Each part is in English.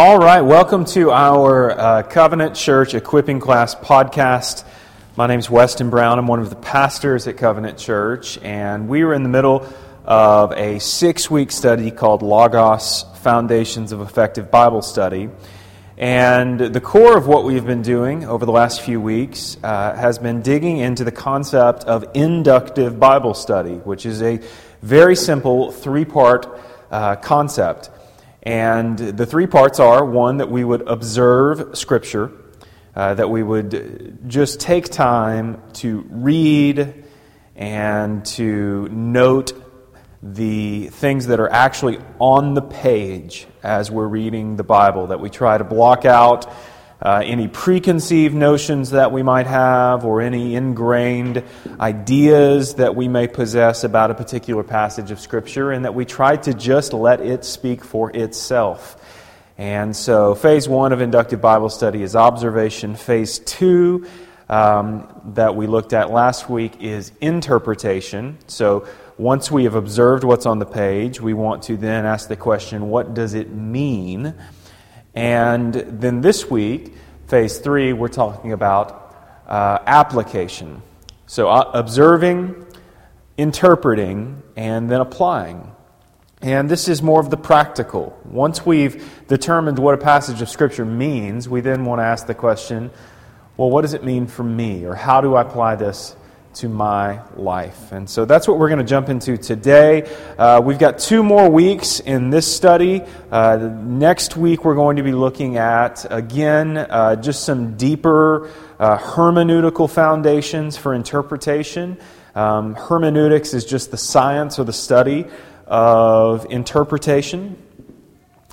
All right, welcome to our uh, Covenant Church Equipping Class podcast. My name is Weston Brown. I'm one of the pastors at Covenant Church, and we are in the middle of a six week study called Logos Foundations of Effective Bible Study. And the core of what we've been doing over the last few weeks uh, has been digging into the concept of inductive Bible study, which is a very simple three part uh, concept. And the three parts are one, that we would observe Scripture, uh, that we would just take time to read and to note the things that are actually on the page as we're reading the Bible, that we try to block out uh, any preconceived notions that we might have or any ingrained ideas that we may possess about a particular passage of Scripture, and that we try to just let it speak for itself. And so, phase one of inductive Bible study is observation. Phase two, um, that we looked at last week, is interpretation. So, once we have observed what's on the page, we want to then ask the question what does it mean? And then this week, phase three, we're talking about uh, application. So, uh, observing, interpreting, and then applying. And this is more of the practical. Once we've determined what a passage of Scripture means, we then want to ask the question well, what does it mean for me? Or how do I apply this to my life. And so that's what we're going to jump into today. Uh, we've got two more weeks in this study. Uh, next week, we're going to be looking at, again, uh, just some deeper uh, hermeneutical foundations for interpretation. Um, hermeneutics is just the science or the study of interpretation.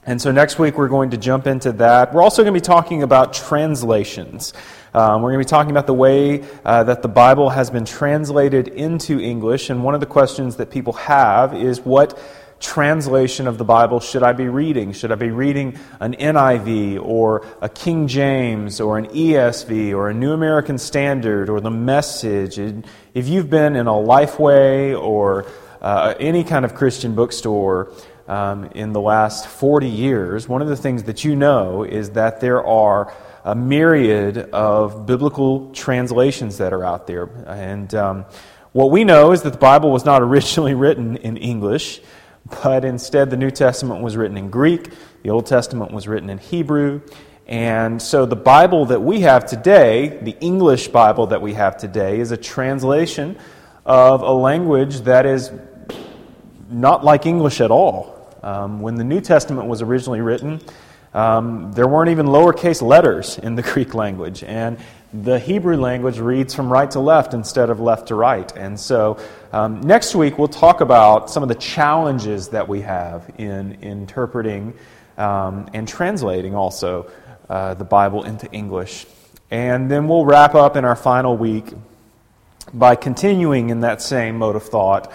And so next week, we're going to jump into that. We're also going to be talking about translations. Um, we're going to be talking about the way uh, that the Bible has been translated into English. And one of the questions that people have is what translation of the Bible should I be reading? Should I be reading an NIV or a King James or an ESV or a New American Standard or the Message? If you've been in a Lifeway or uh, any kind of Christian bookstore, um, in the last 40 years, one of the things that you know is that there are a myriad of biblical translations that are out there. And um, what we know is that the Bible was not originally written in English, but instead the New Testament was written in Greek, the Old Testament was written in Hebrew. And so the Bible that we have today, the English Bible that we have today, is a translation of a language that is not like English at all. Um, when the New Testament was originally written, um, there weren't even lowercase letters in the Greek language, and the Hebrew language reads from right to left instead of left to right. And so, um, next week we'll talk about some of the challenges that we have in interpreting um, and translating also uh, the Bible into English. And then we'll wrap up in our final week by continuing in that same mode of thought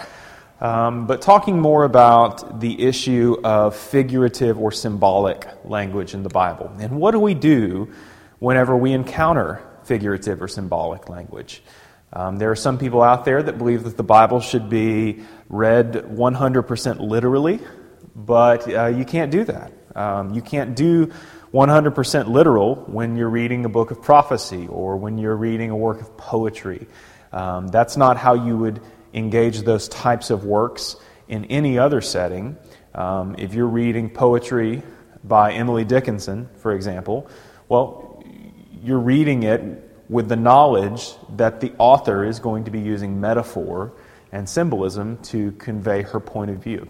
um, but talking more about the issue of figurative or symbolic language in the Bible. And what do we do whenever we encounter figurative or symbolic language? Um, there are some people out there that believe that the Bible should be read 100% literally, but uh, you can't do that. Um, you can't do 100% literal when you're reading a book of prophecy or when you're reading a work of poetry. Um, that's not how you would engage those types of works in any other setting. Um, if you're reading poetry by Emily Dickinson, for example, well, you're reading it with the knowledge that the author is going to be using metaphor and symbolism to convey her point of view.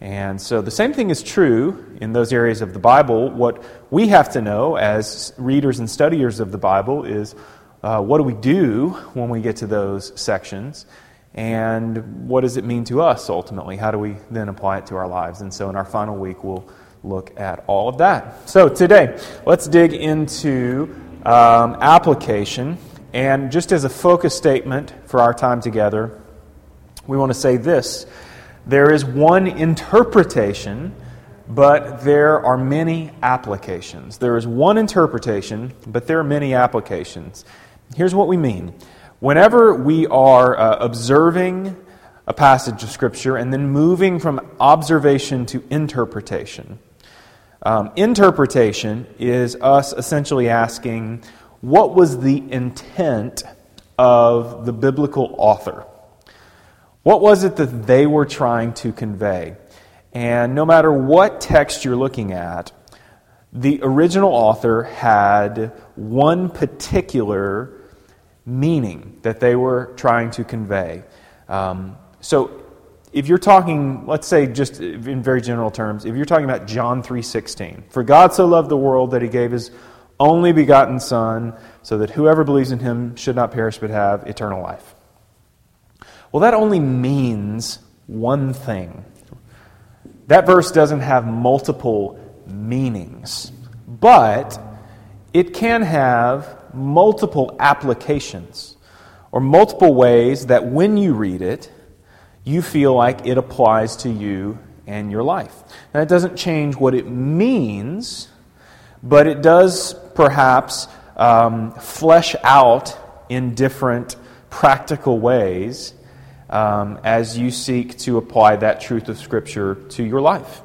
And so the same thing is true in those areas of the Bible. What we have to know as readers and studiers of the Bible is uh, what do we do when we get to those sections? And what does it mean to us ultimately? How do we then apply it to our lives? And so in our final week, we'll look at all of that. So today, let's dig into um, application. And just as a focus statement for our time together, we want to say this there is one interpretation, but there are many applications. There is one interpretation, but there are many applications. Here's what we mean Whenever we are uh, observing a passage of Scripture and then moving from observation to interpretation, Um, interpretation is us essentially asking, what was the intent of the biblical author? What was it that they were trying to convey? And no matter what text you're looking at, the original author had one particular meaning that they were trying to convey. Um, so if you're talking, let's say just in very general terms, if you're talking about John 3:16, for God so loved the world that he gave his only begotten son so that whoever believes in him should not perish but have eternal life. Well, that only means one thing. That verse doesn't have multiple meanings, but it can have multiple applications or multiple ways that when you read it, you feel like it applies to you and your life. Now, it doesn't change what it means, but it does perhaps um, flesh out in different practical ways um, as you seek to apply that truth of Scripture to your life.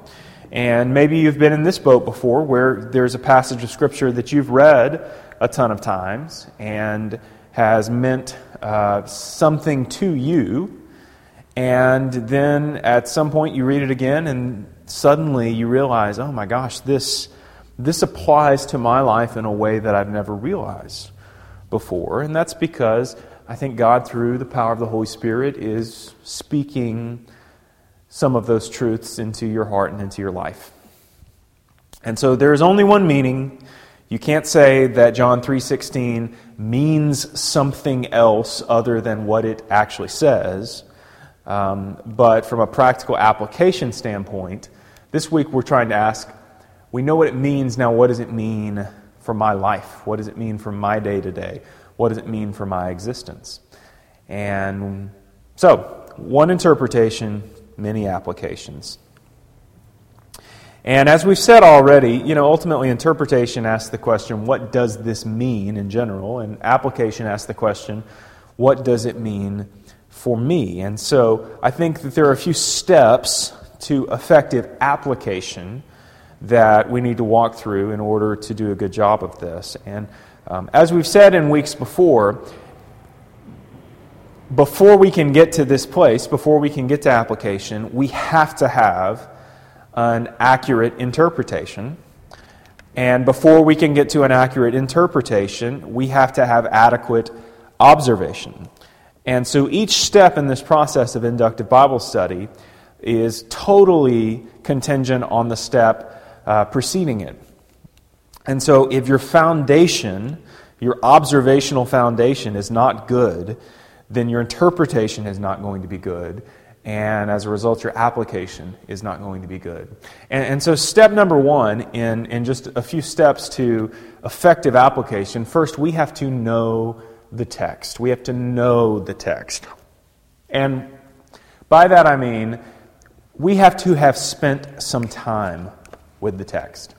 And maybe you've been in this boat before where there's a passage of Scripture that you've read a ton of times and has meant uh, something to you and then at some point you read it again, and suddenly you realize, oh my gosh, this, this applies to my life in a way that I've never realized before. And that's because I think God, through the power of the Holy Spirit, is speaking some of those truths into your heart and into your life. And so there is only one meaning. You can't say that John 3:16 means something else other than what it actually says. Um, but from a practical application standpoint, this week we're trying to ask we know what it means, now what does it mean for my life? What does it mean for my day to day? What does it mean for my existence? And so, one interpretation, many applications. And as we've said already, you know, ultimately interpretation asks the question, what does this mean in general? And application asks the question, what does it mean for me. And so I think that there are a few steps to effective application that we need to walk through in order to do a good job of this. And um, as we've said in weeks before, before we can get to this place, before we can get to application, we have to have an accurate interpretation. And before we can get to an accurate interpretation, we have to have adequate observation. And so each step in this process of inductive Bible study is totally contingent on the step uh, preceding it. And so if your foundation, your observational foundation, is not good, then your interpretation is not going to be good. And as a result, your application is not going to be good. And, and so, step number one in, in just a few steps to effective application first, we have to know the text. We have to know the text. And by that I mean we have to have spent some time with the text.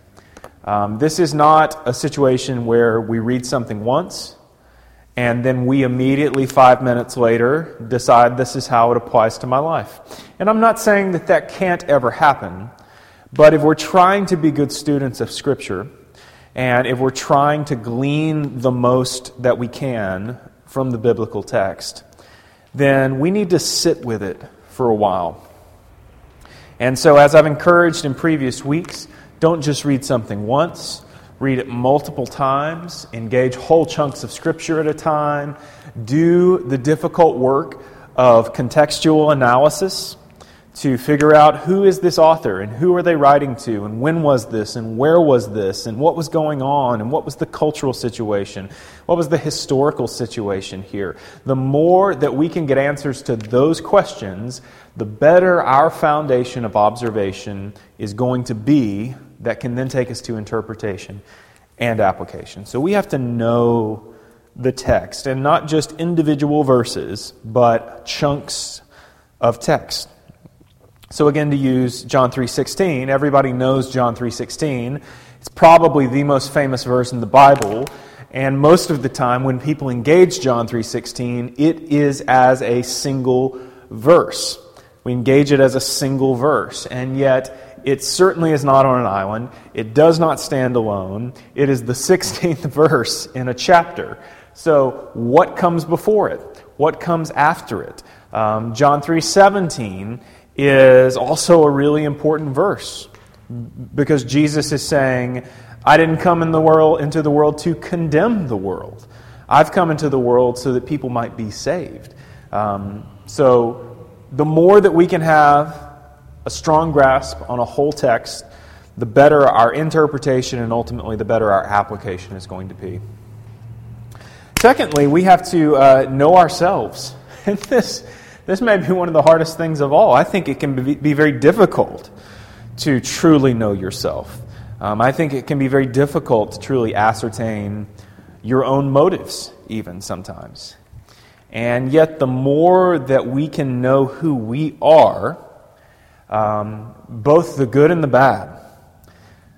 Um, this is not a situation where we read something once and then we immediately, five minutes later, decide this is how it applies to my life. And I'm not saying that that can't ever happen, but if we're trying to be good students of Scripture, and if we're trying to glean the most that we can from the biblical text, then we need to sit with it for a while. And so, as I've encouraged in previous weeks, don't just read something once, read it multiple times, engage whole chunks of Scripture at a time, do the difficult work of contextual analysis to figure out who is this author and who are they writing to and when was this and where was this and what was going on and what was the cultural situation what was the historical situation here. The more that we can get answers to those questions the better our foundation of observation is going to be that can then take us to interpretation and application so we have to know the text and not just individual verses but chunks of text so again to use John 3:16, everybody knows John 3:16. It's probably the most famous verse in the Bible, and most of the time when people engage John 3:16, it is as a single verse. We engage it as a single verse, and yet it certainly is not on an island. It does not stand alone. It is the 16th verse in a chapter. So, what comes before it? What comes after it? Um, John 3:17 is also a really important verse because Jesus is saying, "I didn't come in the world into the world to condemn the world. I've come into the world so that people might be saved." Um, so, the more that we can have a strong grasp on a whole text, the better our interpretation and ultimately the better our application is going to be. Secondly, we have to uh, know ourselves. And this, this may be one of the hardest things of all. I think it can be, be very difficult to truly know yourself. Um, I think it can be very difficult to truly ascertain your own motives, even sometimes. And yet, the more that we can know who we are, um, both the good and the bad,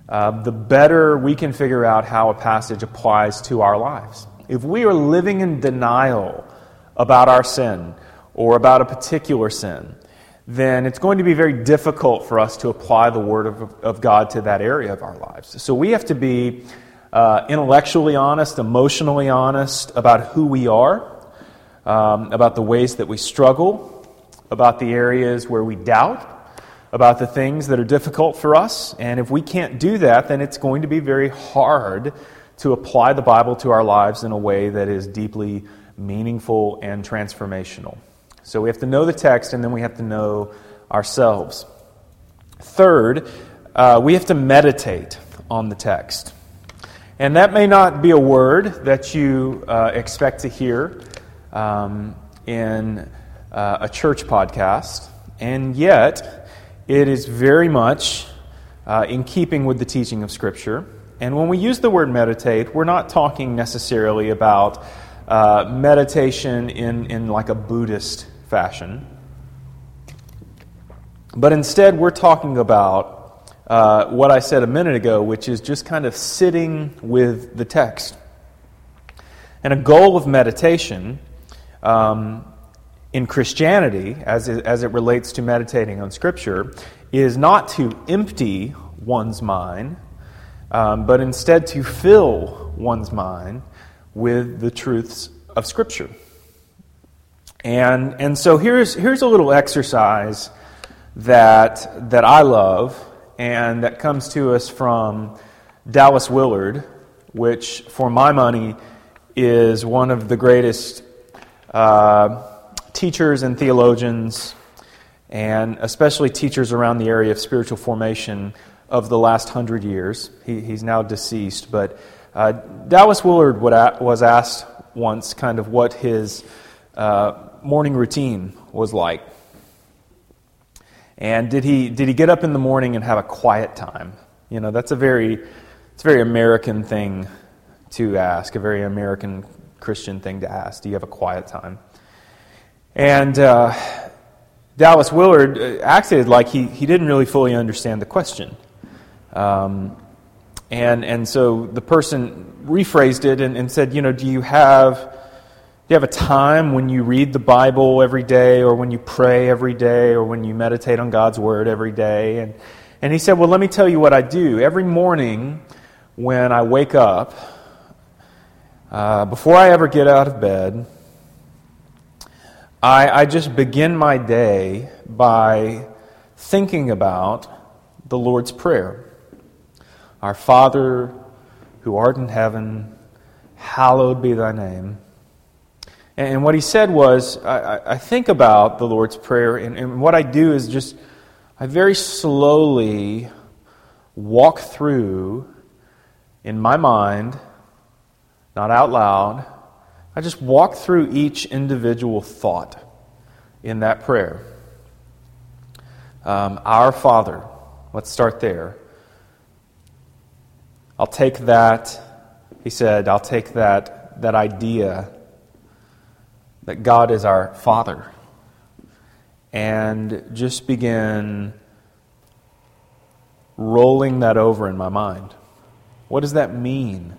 uh, the better we can figure out how a passage applies to our lives. If we are living in denial about our sin or about a particular sin, then it's going to be very difficult for us to apply the Word of, of God to that area of our lives. So we have to be uh, intellectually honest, emotionally honest about who we are, um, about the ways that we struggle, about the areas where we doubt, about the things that are difficult for us. And if we can't do that, then it's going to be very hard to apply the Bible to our lives in a way that is deeply meaningful and transformational. So we have to know the text and then we have to know ourselves. Third, uh, we have to meditate on the text. And that may not be a word that you uh, expect to hear um, in uh, a church podcast, and yet it is very much uh, in keeping with the teaching of Scripture. And when we use the word meditate, we're not talking necessarily about uh, meditation in, in like a Buddhist fashion. But instead, we're talking about uh, what I said a minute ago, which is just kind of sitting with the text. And a goal of meditation um, in Christianity, as it, as it relates to meditating on Scripture, is not to empty one's mind, um, but instead to fill one's mind with the truths of Scripture. And, and so here's, here's a little exercise that, that I love and that comes to us from Dallas Willard, which, for my money, is one of the greatest. Uh, teachers and theologians, and especially teachers around the area of spiritual formation of the last hundred years. He, he's now deceased, but uh, Dallas Willard was asked once kind of what his uh, morning routine was like. And did he, did he get up in the morning and have a quiet time? You know, that's a very, it's a very American thing to ask, a very American Christian thing to ask. Do you have a quiet time? And uh, Dallas Willard uh, acted like he, he didn't really fully understand the question. Um, and, and so the person rephrased it and, and said, You know, do you have. Do you have a time when you read the Bible every day, or when you pray every day, or when you meditate on God's Word every day? And, and he said, Well, let me tell you what I do. Every morning when I wake up, uh, before I ever get out of bed, I, I just begin my day by thinking about the Lord's Prayer. Our Father, who art in heaven, hallowed be thy name. And what he said was, I, I think about the Lord's Prayer, and, and what I do is just, I very slowly walk through in my mind, not out loud, I just walk through each individual thought in that prayer. Um, Our Father, let's start there. I'll take that, he said, I'll take that, that idea that God is our Father and just begin rolling that over in my mind. What does that mean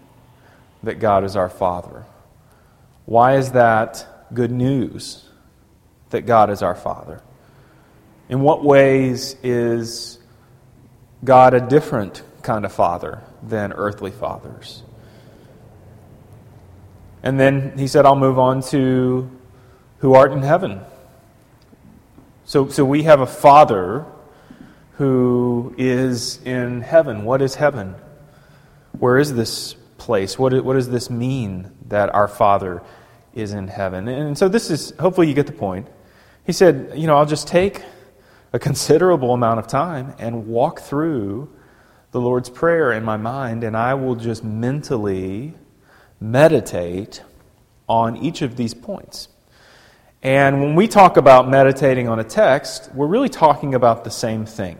that God is our Father? Why is that good news that God is our Father? In what ways is God a different kind of father than earthly fathers. And then he said, I'll move on to who art in heaven. So, so we have a father who is in heaven. What is heaven? Where is this place? What, what does this mean that our father is in heaven? And so this is, hopefully you get the point. He said, you know, I'll just take a considerable amount of time and walk through the Lord's Prayer in my mind, and I will just mentally meditate on each of these points. And when we talk about meditating on a text, we're really talking about the same thing.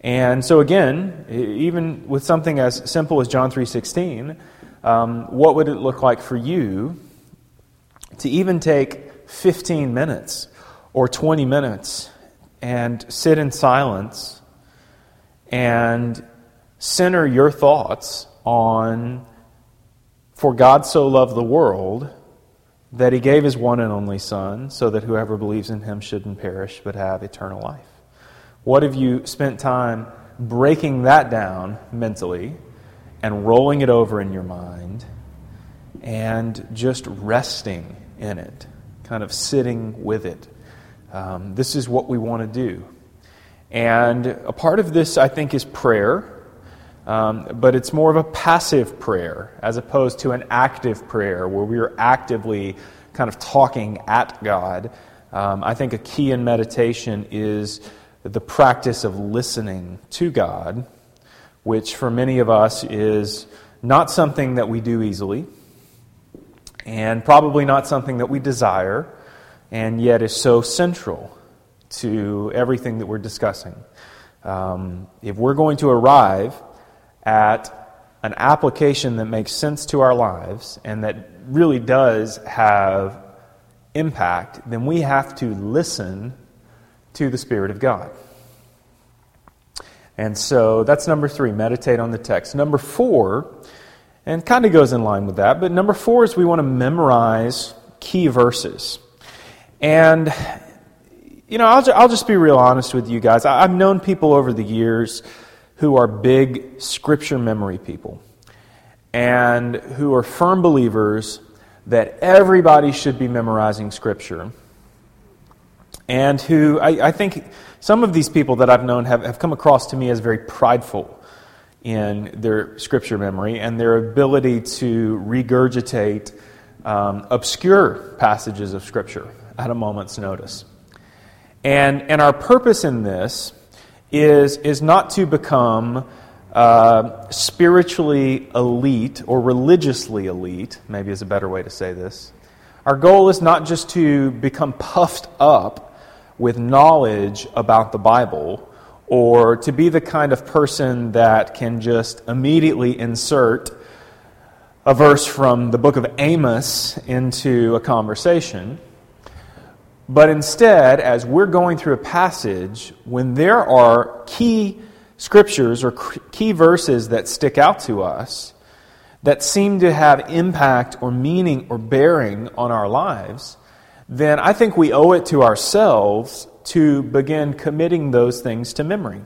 And so again, even with something as simple as John 3:16, um, what would it look like for you to even take 15 minutes or 20 minutes and sit in silence and center your thoughts on for God so loved the world that he gave his one and only Son, so that whoever believes in him shouldn't perish but have eternal life. What have you spent time breaking that down mentally and rolling it over in your mind and just resting in it, kind of sitting with it? Um, this is what we want to do. And a part of this, I think, is prayer. Um, but it's more of a passive prayer as opposed to an active prayer where we are actively kind of talking at God. Um, I think a key in meditation is the practice of listening to God, which for many of us is not something that we do easily, and probably not something that we desire and yet is so central to everything that we're discussing. Um, if we're going to arrive at an application that makes sense to our lives and that really does have impact, then we have to listen to the Spirit of God. And so that's number three meditate on the text. Number four, and kind of goes in line with that, but number four is we want to memorize key verses. And, you know, I'll, I'll just be real honest with you guys. I've known people over the years who are big scripture memory people and who are firm believers that everybody should be memorizing scripture. And who, I, I think, some of these people that I've known have, have come across to me as very prideful in their scripture memory and their ability to regurgitate um, obscure passages of scripture at a moment's notice. And, and our purpose in this is, is not to become uh, spiritually elite or religiously elite, maybe is a better way to say this. Our goal is not just to become puffed up with knowledge about the Bible or to be the kind of person that can just immediately insert a verse from the book of Amos into a conversation. But instead, as we're going through a passage, when there are key scriptures or key verses that stick out to us, that seem to have impact or meaning or bearing on our lives, then I think we owe it to ourselves to begin committing those things to memory.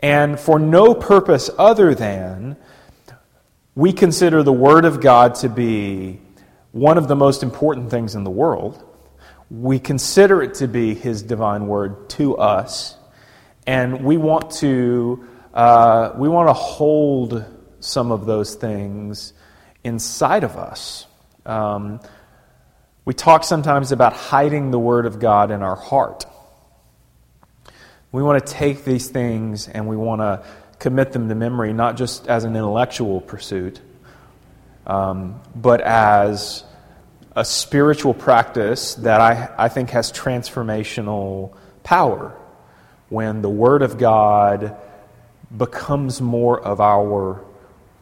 And for no purpose other than we consider the Word of God to be one of the most important things in the world we consider it to be His divine word to us, and we want to uh, we want to hold some of those things inside of us. Um, we talk sometimes about hiding the Word of God in our heart. We want to take these things and we want to commit them to memory, not just as an intellectual pursuit, um, but as a spiritual practice that I, I think has transformational power when the Word of God becomes more of our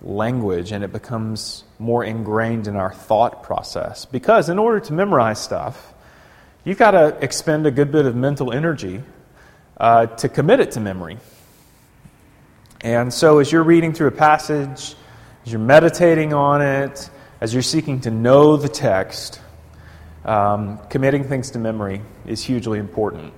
language and it becomes more ingrained in our thought process. Because in order to memorize stuff, you've got to expend a good bit of mental energy uh, to commit it to memory. And so, as you're reading through a passage, as you're meditating on it, as you're seeking to know the text, um, committing things to memory is hugely important.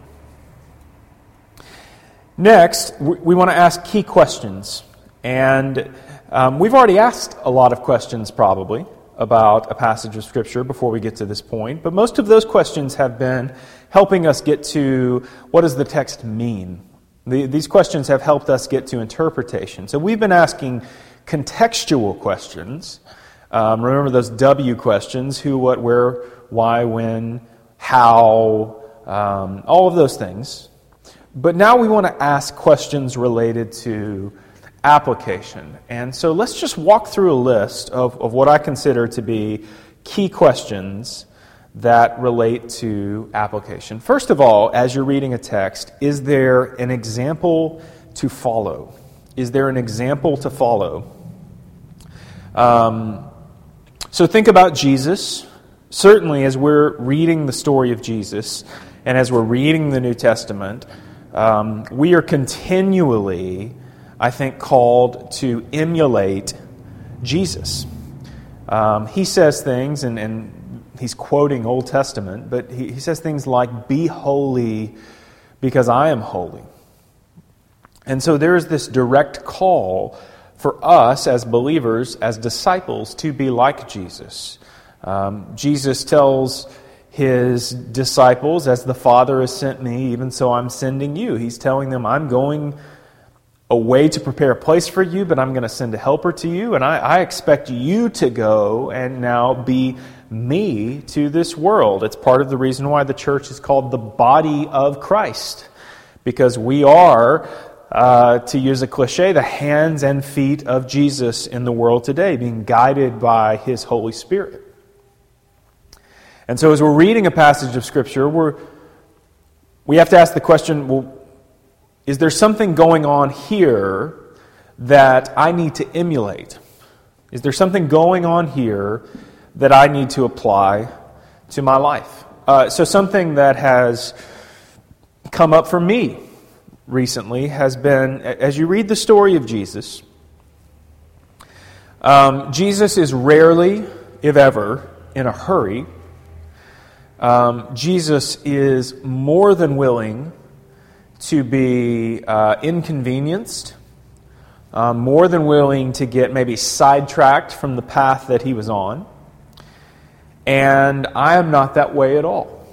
Next, we want to ask key questions. And um, we've already asked a lot of questions, probably, about a passage of Scripture before we get to this point. But most of those questions have been helping us get to what does the text mean? The, these questions have helped us get to interpretation. So we've been asking contextual questions. Um, remember those W questions who, what, where, why, when, how, um, all of those things. But now we want to ask questions related to application. And so let's just walk through a list of, of what I consider to be key questions that relate to application. First of all, as you're reading a text, is there an example to follow? Is there an example to follow? Um, so think about Jesus. Certainly, as we're reading the story of Jesus and as we're reading the New Testament, um, we are continually, I think, called to emulate Jesus. Um, he says things, and, and, he's quoting Old Testament, but he, he says things like, Be holy because I am holy. And so there is this direct call for us as believers, as disciples, to be like Jesus. Um, Jesus tells his disciples, As the Father has sent me, even so I'm sending you. He's telling them, I'm going away to prepare a place for you, but I'm going to send a helper to you, and I, I expect you to go and now be me to this world. It's part of the reason why the church is called the body of Christ, because we are, uh, to use a cliche, the hands and feet of Jesus in the world today, being guided by his Holy Spirit. And so, as we're reading a passage of Scripture, we're, we have to ask the question well, is there something going on here that I need to emulate? Is there something going on here that I need to apply to my life? Uh, so, something that has come up for me recently has been as you read the story of Jesus, um, Jesus is rarely, if ever, in a hurry um, Jesus is more than willing to be uh, inconvenienced, uh, more than willing to get maybe sidetracked from the path that he was on. And I am not that way at all.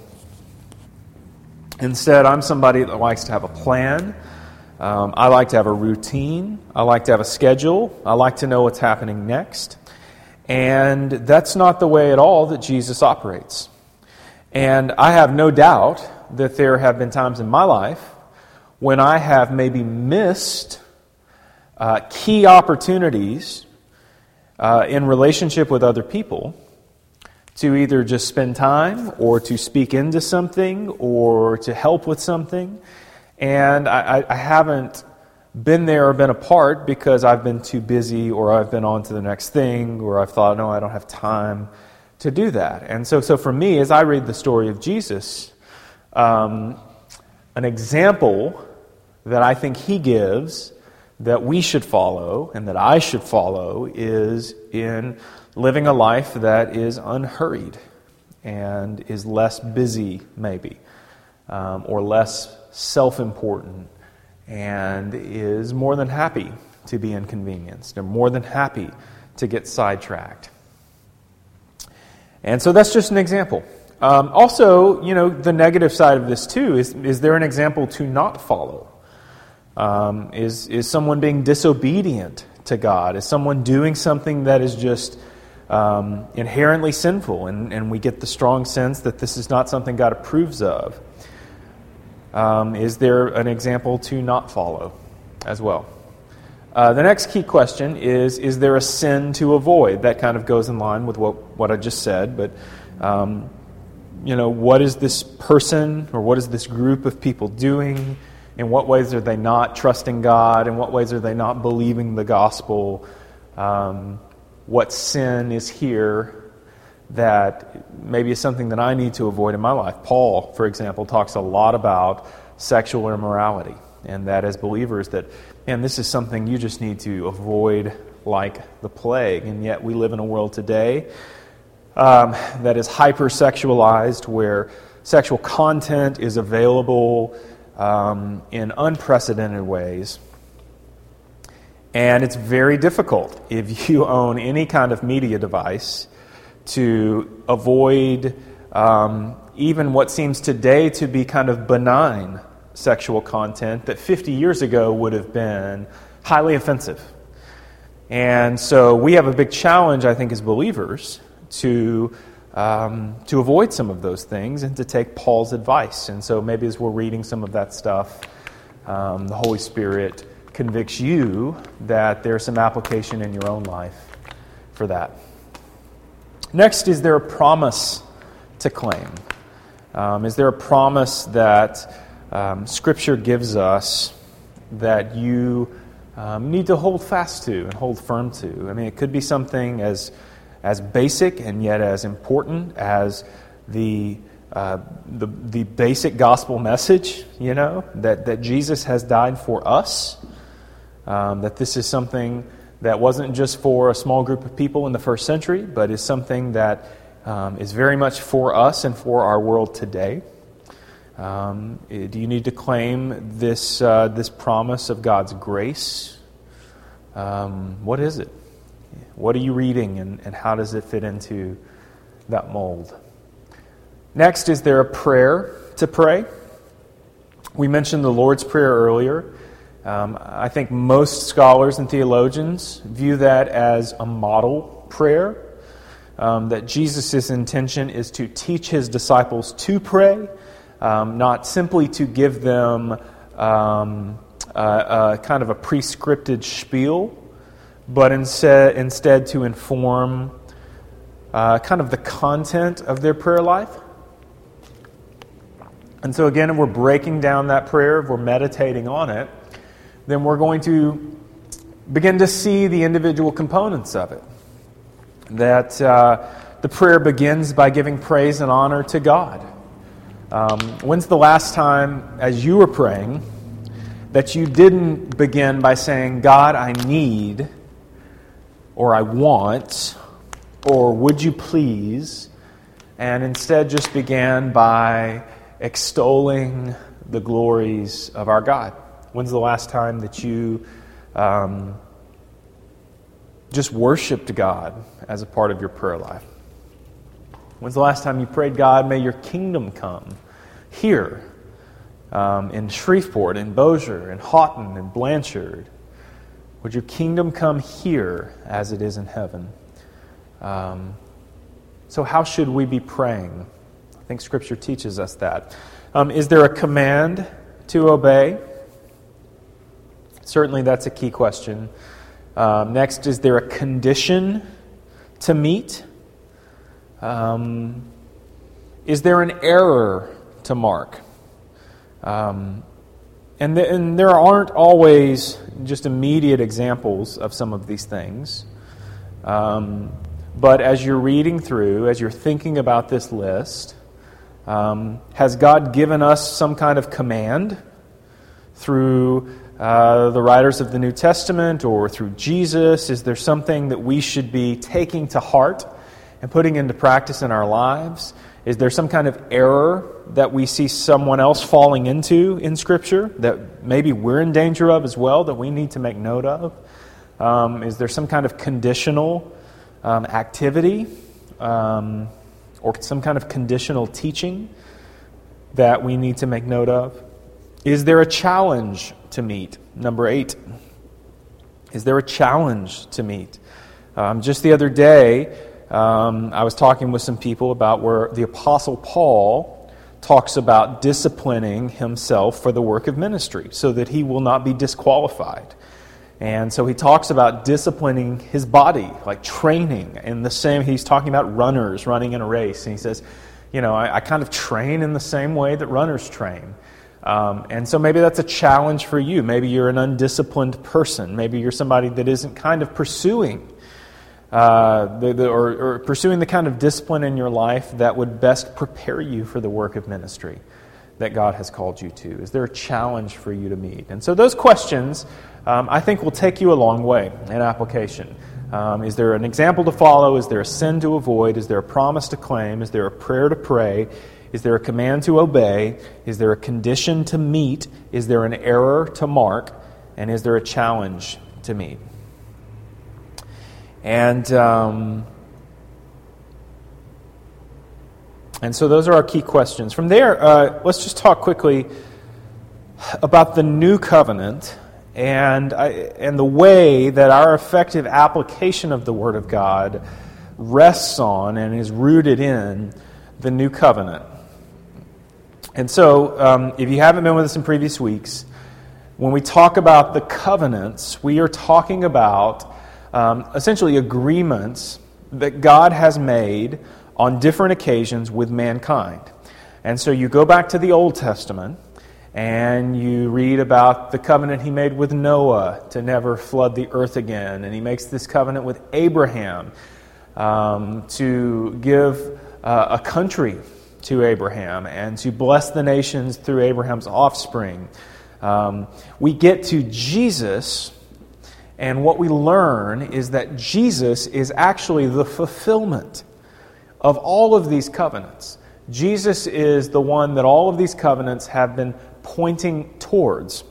Instead, I'm somebody that likes to have a plan. Um, I like to have a routine. I like to have a schedule. I like to know what's happening next. And that's not the way at all that Jesus operates. And I have no doubt that there have been times in my life when I have maybe missed uh, key opportunities uh, in relationship with other people to either just spend time or to speak into something or to help with something. And I, I haven't been there or been a part because I've been too busy or I've been on to the next thing or I've thought, no, I don't have time to do that. And so, so for me, as I read the story of Jesus, um, an example that I think he gives that we should follow and that I should follow is in living a life that is unhurried and is less busy, maybe, um, or less self important, and is more than happy to be inconvenienced and more than happy to get sidetracked. And so that's just an example. Um, also, you know, the negative side of this too is is there an example to not follow? Um, is, is someone being disobedient to God? Is someone doing something that is just um, inherently sinful? And, and we get the strong sense that this is not something God approves of. Um, is there an example to not follow as well? Uh, the next key question is Is there a sin to avoid? That kind of goes in line with what, what I just said, but um, you know, what is this person or what is this group of people doing? In what ways are they not trusting God? In what ways are they not believing the gospel? Um, what sin is here that maybe is something that I need to avoid in my life? Paul, for example, talks a lot about sexual immorality, and that as believers, that and this is something you just need to avoid like the plague. And yet, we live in a world today um, that is hypersexualized, where sexual content is available um, in unprecedented ways. And it's very difficult if you own any kind of media device to avoid um, even what seems today to be kind of benign sexual content that 50 years ago would have been highly offensive. And so we have a big challenge, I think, as believers to, um, to avoid some of those things and to take Paul's advice. And so maybe as we're reading some of that stuff, um, the Holy Spirit convicts you that there's some application in your own life for that. Next, is there a promise to claim? Um, is there a promise that um, Scripture gives us that you um, need to hold fast to and hold firm to. I mean, it could be something as, as basic and yet as important as the, uh, the, the basic gospel message, you know, that, that Jesus has died for us, um, that this is something that wasn't just for a small group of people in the first century, but is something that um, is very much for us and for our world today. Um, do you need to claim this, uh, this promise of God's grace? Um, what is it? What are you reading, and, and how does it fit into that mold? Next, is there a prayer to pray? We mentioned the Lord's Prayer earlier. Um, I think most scholars and theologians view that as a model prayer. Um, that Jesus' intention is to teach his disciples to pray um, not simply to give them um, kind of a prescripted spiel, but instead, instead to inform uh, kind of the content of their prayer life. And so, again, if we're breaking down that prayer, if we're meditating on it, then we're going to begin to see the individual components of it. That uh, the prayer begins by giving praise and honor to God. Um, when's the last time, as you were praying, that you didn't begin by saying, God, I need, or I want, or would you please, and instead just began by extolling the glories of our God? When's the last time that you um, just worshiped God as a part of your prayer life? When's the last time you prayed, God, may your kingdom come here um, in Shreveport, in Bossier, in Haughton, in Blanchard? Would your kingdom come here as it is in heaven? Um, so, how should we be praying? I think Scripture teaches us that. Um, is there a command to obey? Certainly, that's a key question. Um, next, is there a condition to meet? Um, is there an error to mark? Um, and, and there aren't always just immediate examples of some of these things. Um, but as you're reading through, as you're thinking about this list, um, has God given us some kind of command through uh, the writers of the New Testament or through Jesus? Is there something that we should be taking to heart and putting into practice in our lives? Is there some kind of error that we see someone else falling into in Scripture that maybe we're in danger of as well that we need to make note of? Um, is there some kind of conditional um, activity um, or some kind of conditional teaching that we need to make note of? Is there a challenge to meet? Number eight. Is there a challenge to meet? Um, just the other day, um, I was talking with some people about where the Apostle Paul talks about disciplining himself for the work of ministry so that he will not be disqualified. And so he talks about disciplining his body, like training. In the same, he's talking about runners running in a race. And he says, you know, I, I kind of train in the same way that runners train. Um, and so maybe that's a challenge for you. Maybe you're an undisciplined person. Maybe you're somebody that isn't kind of pursuing uh, the, the, or, or pursuing the kind of discipline in your life that would best prepare you for the work of ministry that God has called you to? Is there a challenge for you to meet? And so those questions, um, I think, will take you a long way in application. Um, is there an example to follow? Is there a sin to avoid? Is there a promise to claim? Is there a prayer to pray? Is there a command to obey? Is there a condition to meet? Is there an error to mark? And is there a challenge to meet? And, um, and so those are our key questions. From there, uh, let's just talk quickly about the new covenant and, I, and the way that our effective application of the Word of God rests on and is rooted in the new covenant. And so, um, if you haven't been with us in previous weeks, when we talk about the covenants, we are talking about um, essentially agreements that God has made on different occasions with mankind. And so you go back to the Old Testament and you read about the covenant he made with Noah to never flood the earth again. And he makes this covenant with Abraham um, to give uh, a country to Abraham and to bless the nations through Abraham's offspring. Um, we get to Jesus, and what we learn is that Jesus is actually the fulfillment of all of these covenants. Jesus is the one that all of these covenants have been pointing towards.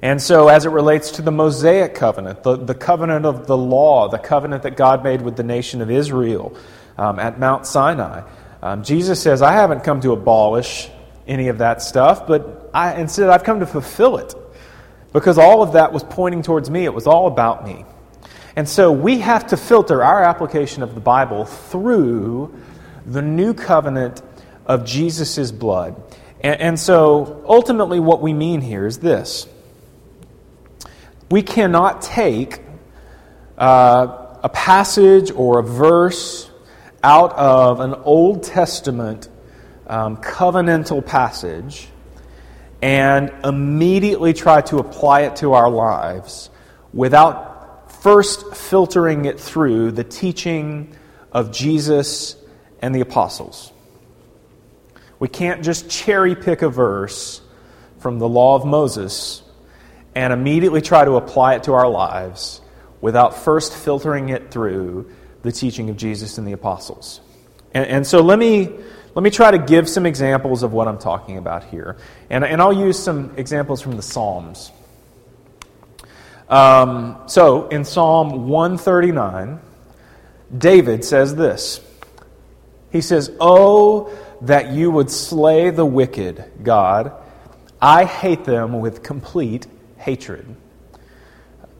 And so, as it relates to the Mosaic covenant, the, the covenant of the law, the covenant that God made with the nation of Israel um, at Mount Sinai, um, Jesus says, I haven't come to abolish any of that stuff, but I, instead I've come to fulfill it. Because all of that was pointing towards me, it was all about me. And so we have to filter our application of the Bible through the new covenant of Jesus' blood. And, and so ultimately, what we mean here is this we cannot take uh, a passage or a verse out of an Old Testament um, covenantal passage and immediately try to apply it to our lives without first filtering it through the teaching of Jesus and the apostles. We can't just cherry pick a verse from the law of Moses and immediately try to apply it to our lives without first filtering it through the teaching of Jesus and the apostles. And, and, so let me, let me try to give some examples of what I'm talking about here. And, and I'll use some examples from the Psalms. Um, so in Psalm 139, David says this He says, Oh, that you would slay the wicked, God. I hate them with complete hatred.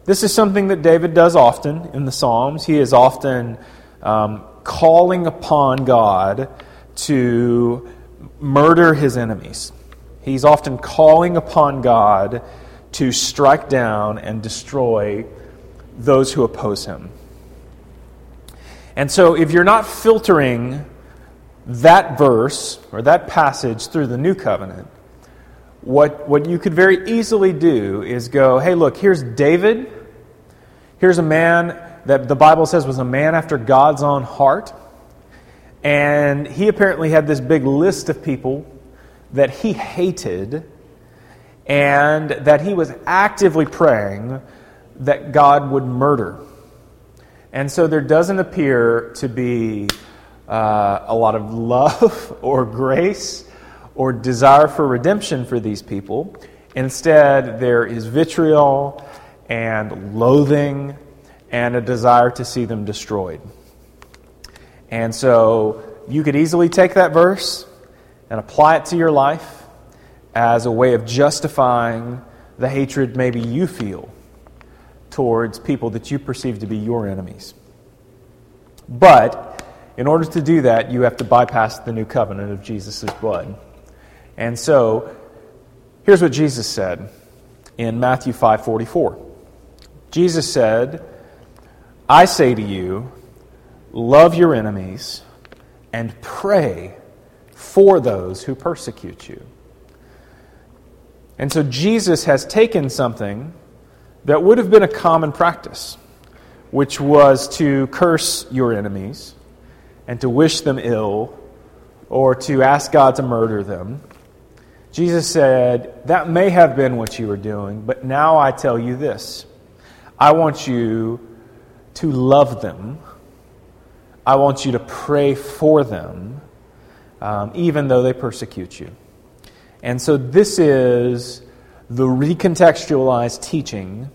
This is something that David does often in the Psalms. He is often um, calling upon God to murder his enemies. He's often calling upon God to strike down and destroy those who oppose him. And so, if you're not filtering that verse or that passage through the new covenant, what, what you could very easily do is go, hey, look, here's David. Here's a man that the Bible says was a man after God's own heart. And he apparently had this big list of people that he hated and that he was actively praying that God would murder. And so there doesn't appear to be uh, a lot of love or grace or desire for redemption for these people. Instead, there is vitriol and loathing and a desire to see them destroyed. And so you could easily take that verse and apply it to your life as a way of justifying the hatred maybe you feel towards people that you perceive to be your enemies. But in order to do that, you have to bypass the new covenant of Jesus' blood. And so, here's what Jesus said in Matthew 5:44. Jesus said, "I say to you, love your enemies and pray for those who persecute you." And so Jesus has taken something that would have been a common practice, which was to curse your enemies and to wish them ill or to ask God to murder them. Jesus said, That may have been what you were doing, but now I tell you this I want you to love them, I want you to pray for them, um, even though they persecute you. And so this is the recontextualized teaching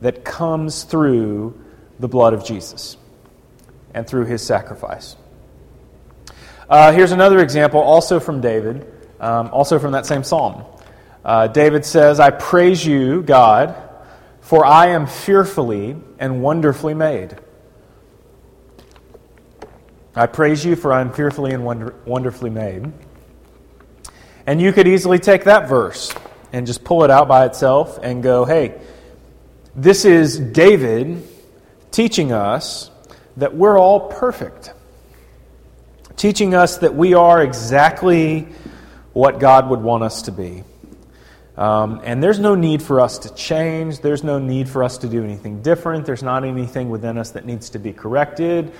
that comes through the blood of Jesus and through his sacrifice. Uh, here's another example, also from David, um, also from that same psalm. Uh, David says, I praise you, God, for I am fearfully and wonderfully made. I praise you, for I am fearfully and wonder- wonderfully made. And you could easily take that verse and just pull it out by itself and go, hey, this is David teaching us that we're all perfect, teaching us that we are exactly what God would want us to be. Um, and there's no need for us to change. There's no need for us to do anything different. There's not anything within us that needs to be corrected.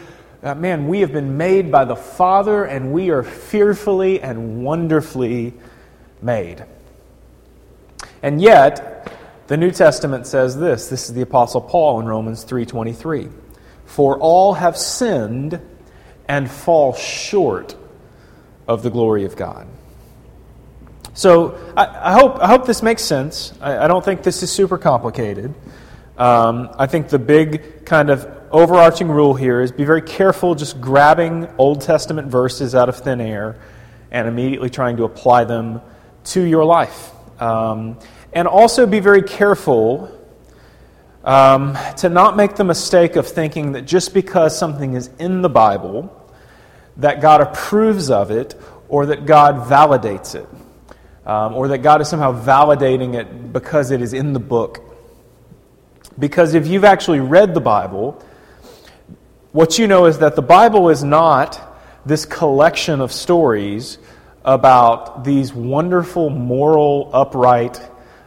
Uh, man, we have been made by the Father, and we are fearfully and wonderfully made. And yet, the New Testament says this. This is the Apostle Paul in Romans 3:23. For all have sinned and fall short of the glory of God. So I, I, hope, I hope this makes sense. I, I, don't think this is super complicated. Um, I think the big kind of overarching rule here is be very careful just grabbing Old Testament verses out of thin air and immediately trying to apply them to your life. Um, and also be very careful um, to not make the mistake of thinking that just because something is in the Bible, that God approves of it or that God validates it um, or that God is somehow validating it because it is in the book. Because if you've actually read the Bible, what you know is that the Bible is not this collection of stories about these wonderful, moral, upright,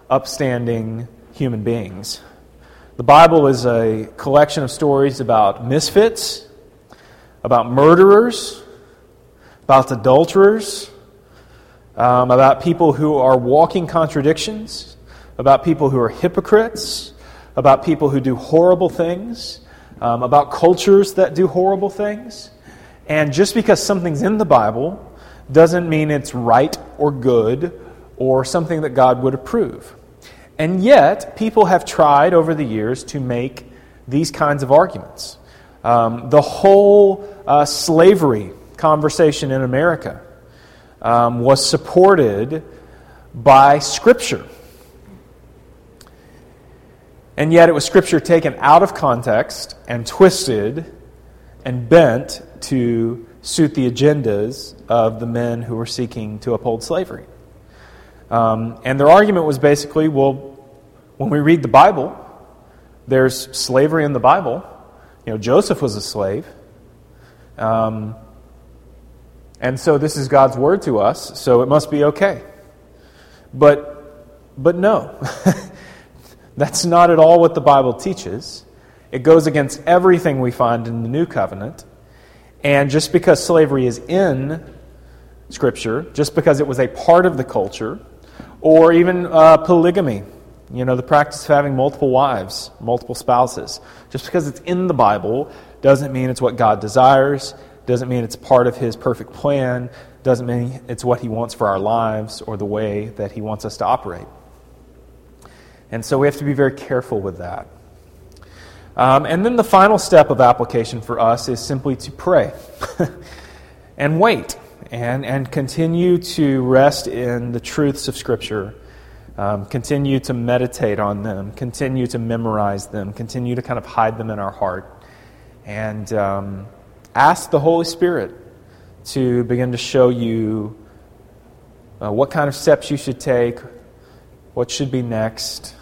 upstanding human beings. The Bible is a collection of stories about misfits, about murderers, about adulterers, um, about people who are walking contradictions, about people who are hypocrites, about people who do horrible things, um, about cultures that do horrible things. And just because something's in the Bible doesn't mean it's right or good or something that God would approve. And yet, people have tried over the years to make these kinds of arguments. Um, the whole uh, slavery conversation in America um, was supported by Scripture. And yet it was Scripture taken out of context and twisted and bent to suit the agendas of the men who were seeking to uphold slavery. Um, and their argument was basically well, when we read the Bible, there's slavery in the Bible. You know, Joseph was a slave. Um, and so this is God's word to us, so it must be okay. But, but no, that's not at all what the Bible teaches. It goes against everything we find in the New Covenant. And just because slavery is in Scripture, just because it was a part of the culture, or even uh, polygamy, you know, the practice of having multiple wives, multiple spouses, just because it's in the Bible doesn't mean it's what God desires, doesn't mean it's part of His perfect plan, doesn't mean it's what He wants for our lives or the way that He wants us to operate. And so we have to be very careful with that. Um, and then the final step of application for us is simply to pray and wait and, and continue to rest in the truths of Scripture. Um, continue to meditate on them, continue to memorize them, continue to kind of hide them in our heart. And um, ask the Holy Spirit to begin to show you uh, what kind of steps you should take, what should be next,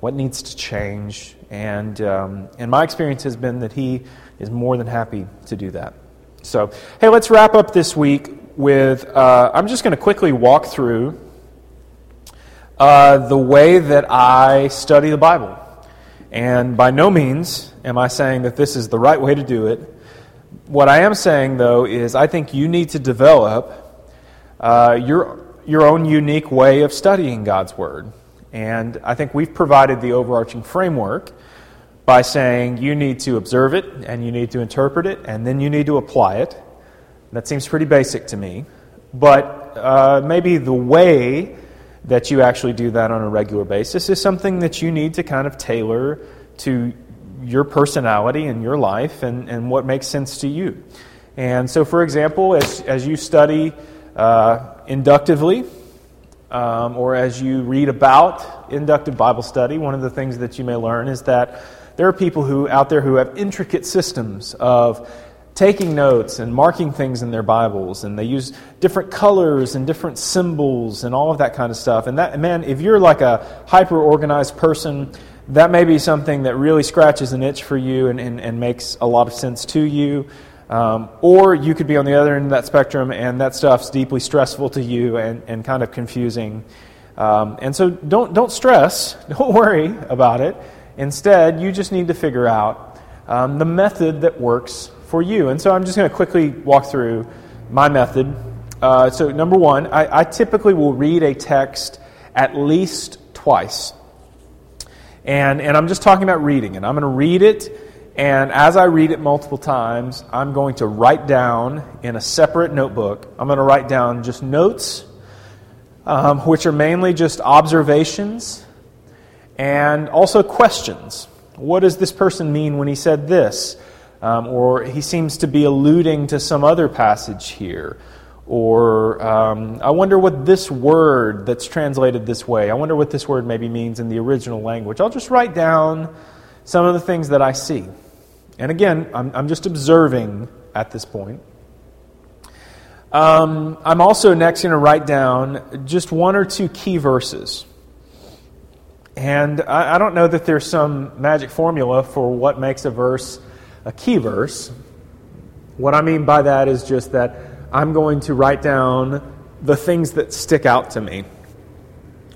what needs to change. And, um, and my experience has been that He is more than happy to do that. So, hey, let's wrap up this week with uh, I'm just going to quickly walk through uh, the way that I study the Bible. And by no means am I saying that this is the right way to do it. What I am saying, though, is I think you need to develop uh, your, your own unique way of studying God's Word. And I think we've provided the overarching framework by saying you need to observe it and you need to interpret it and then you need to apply it. That seems pretty basic to me. But uh, maybe the way that you actually do that on a regular basis is something that you need to kind of tailor to your personality and your life and, and what makes sense to you. And so, for example, as, as you study uh, inductively, um, or as you read about inductive Bible study, one of the things that you may learn is that there are people who out there who have intricate systems of taking notes and marking things in their Bibles, and they use different colors and different symbols and all of that kind of stuff. And that, man, if you're like a hyper organized person, that may be something that really scratches an itch for you and, and, and makes a lot of sense to you. Um, or you could be on the other end of that spectrum and that stuff's deeply stressful to you and, and kind of confusing. Um, and so don't, don't stress, don't worry about it. Instead, you just need to figure out um, the method that works for you. And so I'm just going to quickly walk through my method. Uh, so, number one, I, I typically will read a text at least twice. And, and I'm just talking about reading it. I'm going to read it, and as I read it multiple times, I'm going to write down in a separate notebook, I'm going to write down just notes, um, which are mainly just observations and also questions. What does this person mean when he said this? Um, or he seems to be alluding to some other passage here. Or um, I wonder what this word that's translated this way, I wonder what this word maybe means in the original language. I'll just write down some of the things that I see. And again, I'm, I'm just observing at this point. Um, I'm also next going to write down just one or two key verses. And I, I don't know that there's some magic formula for what makes a verse a key verse. What I mean by that is just that I'm going to write down the things that stick out to me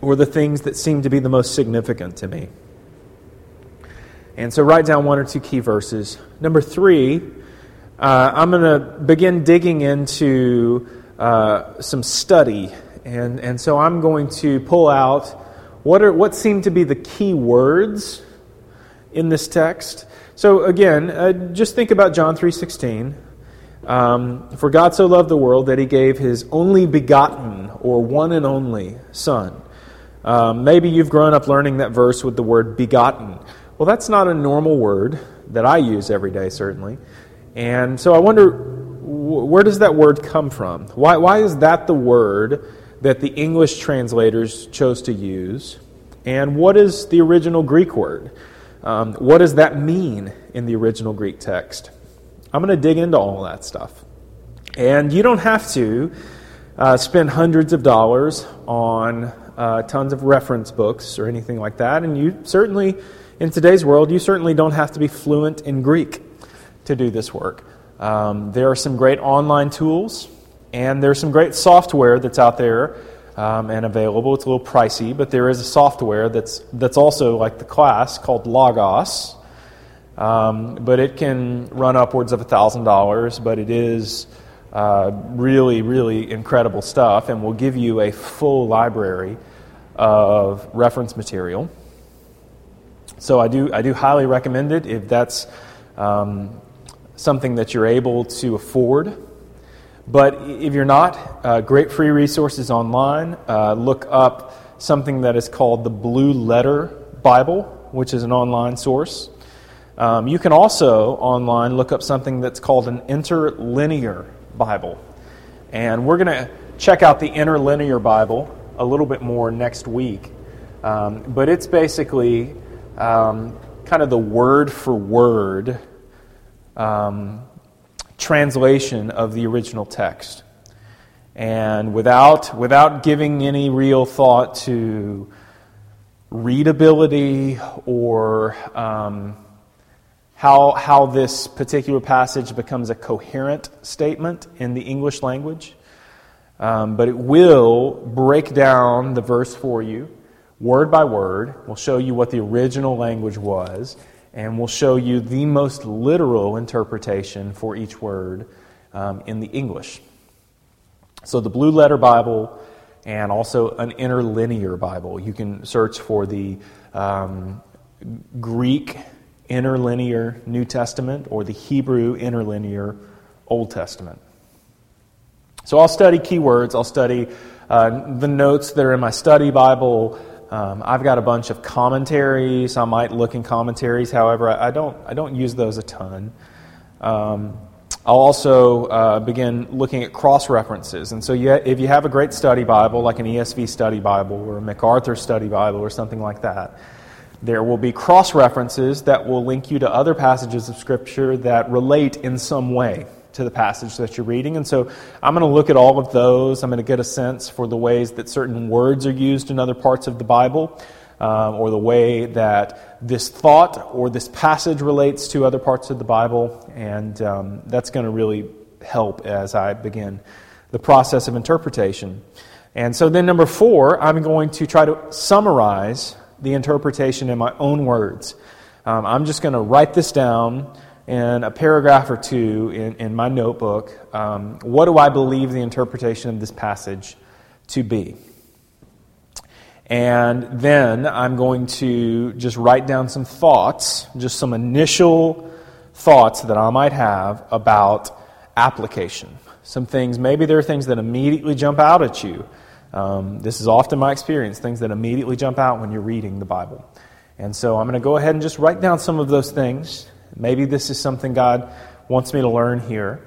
or the things that seem to be the most significant to me. And so write down one or two key verses. Number three, uh, I'm going to begin digging into uh, some study. And, and so I'm going to pull out what, are, what seem to be the key words in this text. So again, uh, just think about John 3.16. Um, For God so loved the world that he gave his only begotten or one and only Son. Um, maybe you've grown up learning that verse with the word begotten. Well, that's not a normal word that I use every day, certainly. And so I wonder, where does that word come from? Why, why is that the word that the English translators chose to use? And what is the original Greek word? Um, what does that mean in the original Greek text? I'm going to dig into all that stuff. And you don't have to uh, spend hundreds of dollars on uh, tons of reference books or anything like that. And you certainly, in today's world, you certainly don't have to be fluent in Greek to do this work. Um, there are some great online tools, and there's some great software that's out there um, and available. It's a little pricey, but there is a software that's, that's also like the class called Logos. Um, but it can run upwards of $1,000, but it is uh, really, really incredible stuff and will give you a full library of reference material. So I do, I do highly recommend it if that's um, something that you're able to afford. But if you're not, uh, great free resources online. Uh, look up something that is called the Blue Letter Bible, which is an online source. Um, you can also online look up something that's called an interlinear Bible. And we're going to check out the interlinear Bible a little bit more next week. Um, but it's basically um, kind of the word for word um, translation of the original text. And without, without giving any real thought to readability or um, how, how this particular passage becomes a coherent statement in the English language. Um, but it will break down the verse for you, word by word. We'll show you what the original language was, and we'll show you the most literal interpretation for each word um, in the English. So, the Blue Letter Bible and also an interlinear Bible. You can search for the um, Greek interlinear New Testament or the Hebrew interlinear Old Testament. So I'll study keywords, I'll study uh, the notes that are in my study Bible. Um, I've got a bunch of commentaries. I might look in commentaries. However, I, I don't, I don't use those a ton. Um, I'll also uh, begin looking at cross references. And so, you, if you have a great study Bible, like an ESV study Bible or a MacArthur study Bible or something like that, there will be cross references that will link you to other passages of Scripture that relate in some way to the passage that you're reading. And so I'm going to look at all of those. I'm going to get a sense for the ways that certain words are used in other parts of the Bible, um, or the way that this thought or this passage relates to other parts of the Bible. And um, that's going to really help as I begin the process of interpretation. And so then, number four, I'm going to try to summarize the interpretation in my own words. Um, I'm just going to write this down in a paragraph or two in, in my notebook. Um, what do I believe the interpretation of this passage to be? And then I'm going to just write down some thoughts, just some initial thoughts that I might have about application. Some things, maybe there are things that immediately jump out at you. Um, this is often my experience, things that immediately jump out when you're reading the Bible. And so I'm going to go ahead and just write down some of those things. Maybe this is something God wants me to learn here.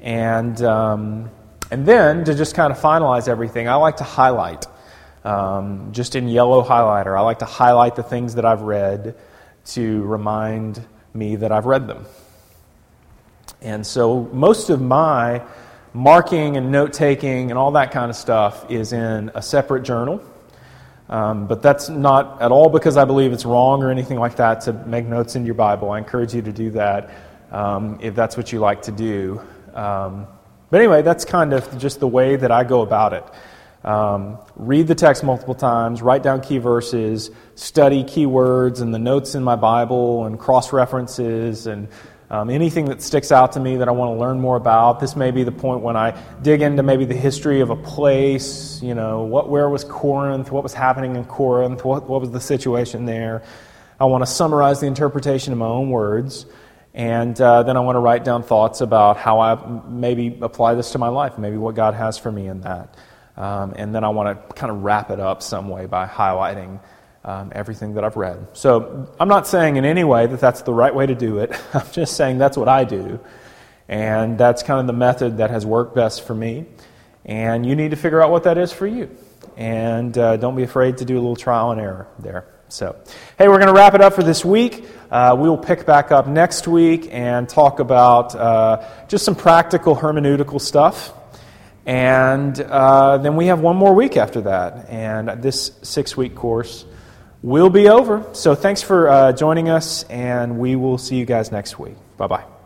And, um, and then to just kind of finalize everything, I like to highlight, um, just in yellow highlighter. I like to highlight the things that I've read to remind me that I've read them. And so most of my marking and note taking and all that kind of stuff is in a separate journal. Um, but that's not at all because I believe it's wrong or anything like that to make notes in your Bible. I encourage you to do that um, if that's what you like to do. Um, but anyway, that's kind of just the way that I go about it. Um, read the text multiple times, write down key verses, study key words and the notes in my Bible and cross references and um, anything that sticks out to me that I want to learn more about. This may be the point when I dig into maybe the history of a place, you know, what, where was Corinth, what was happening in Corinth, what, what was the situation there. I want to summarize the interpretation in my own words, and uh, then I want to write down thoughts about how I maybe apply this to my life, maybe what God has for me in that. Um, and then I want to kind of wrap it up some way by highlighting um, everything that I've read. So I'm not saying in any way that that's the right way to do it. I'm just saying that's what I do. And that's kind of the method that has worked best for me. And you need to figure out what that is for you. And uh, don't be afraid to do a little trial and error there. So, hey, we're going to wrap it up for this week. Uh, we will pick back up next week and talk about uh, just some practical hermeneutical stuff. And uh, then we have one more week after that. And this six week course will be over. So thanks for uh, joining us, and we will see you guys next week. Bye bye.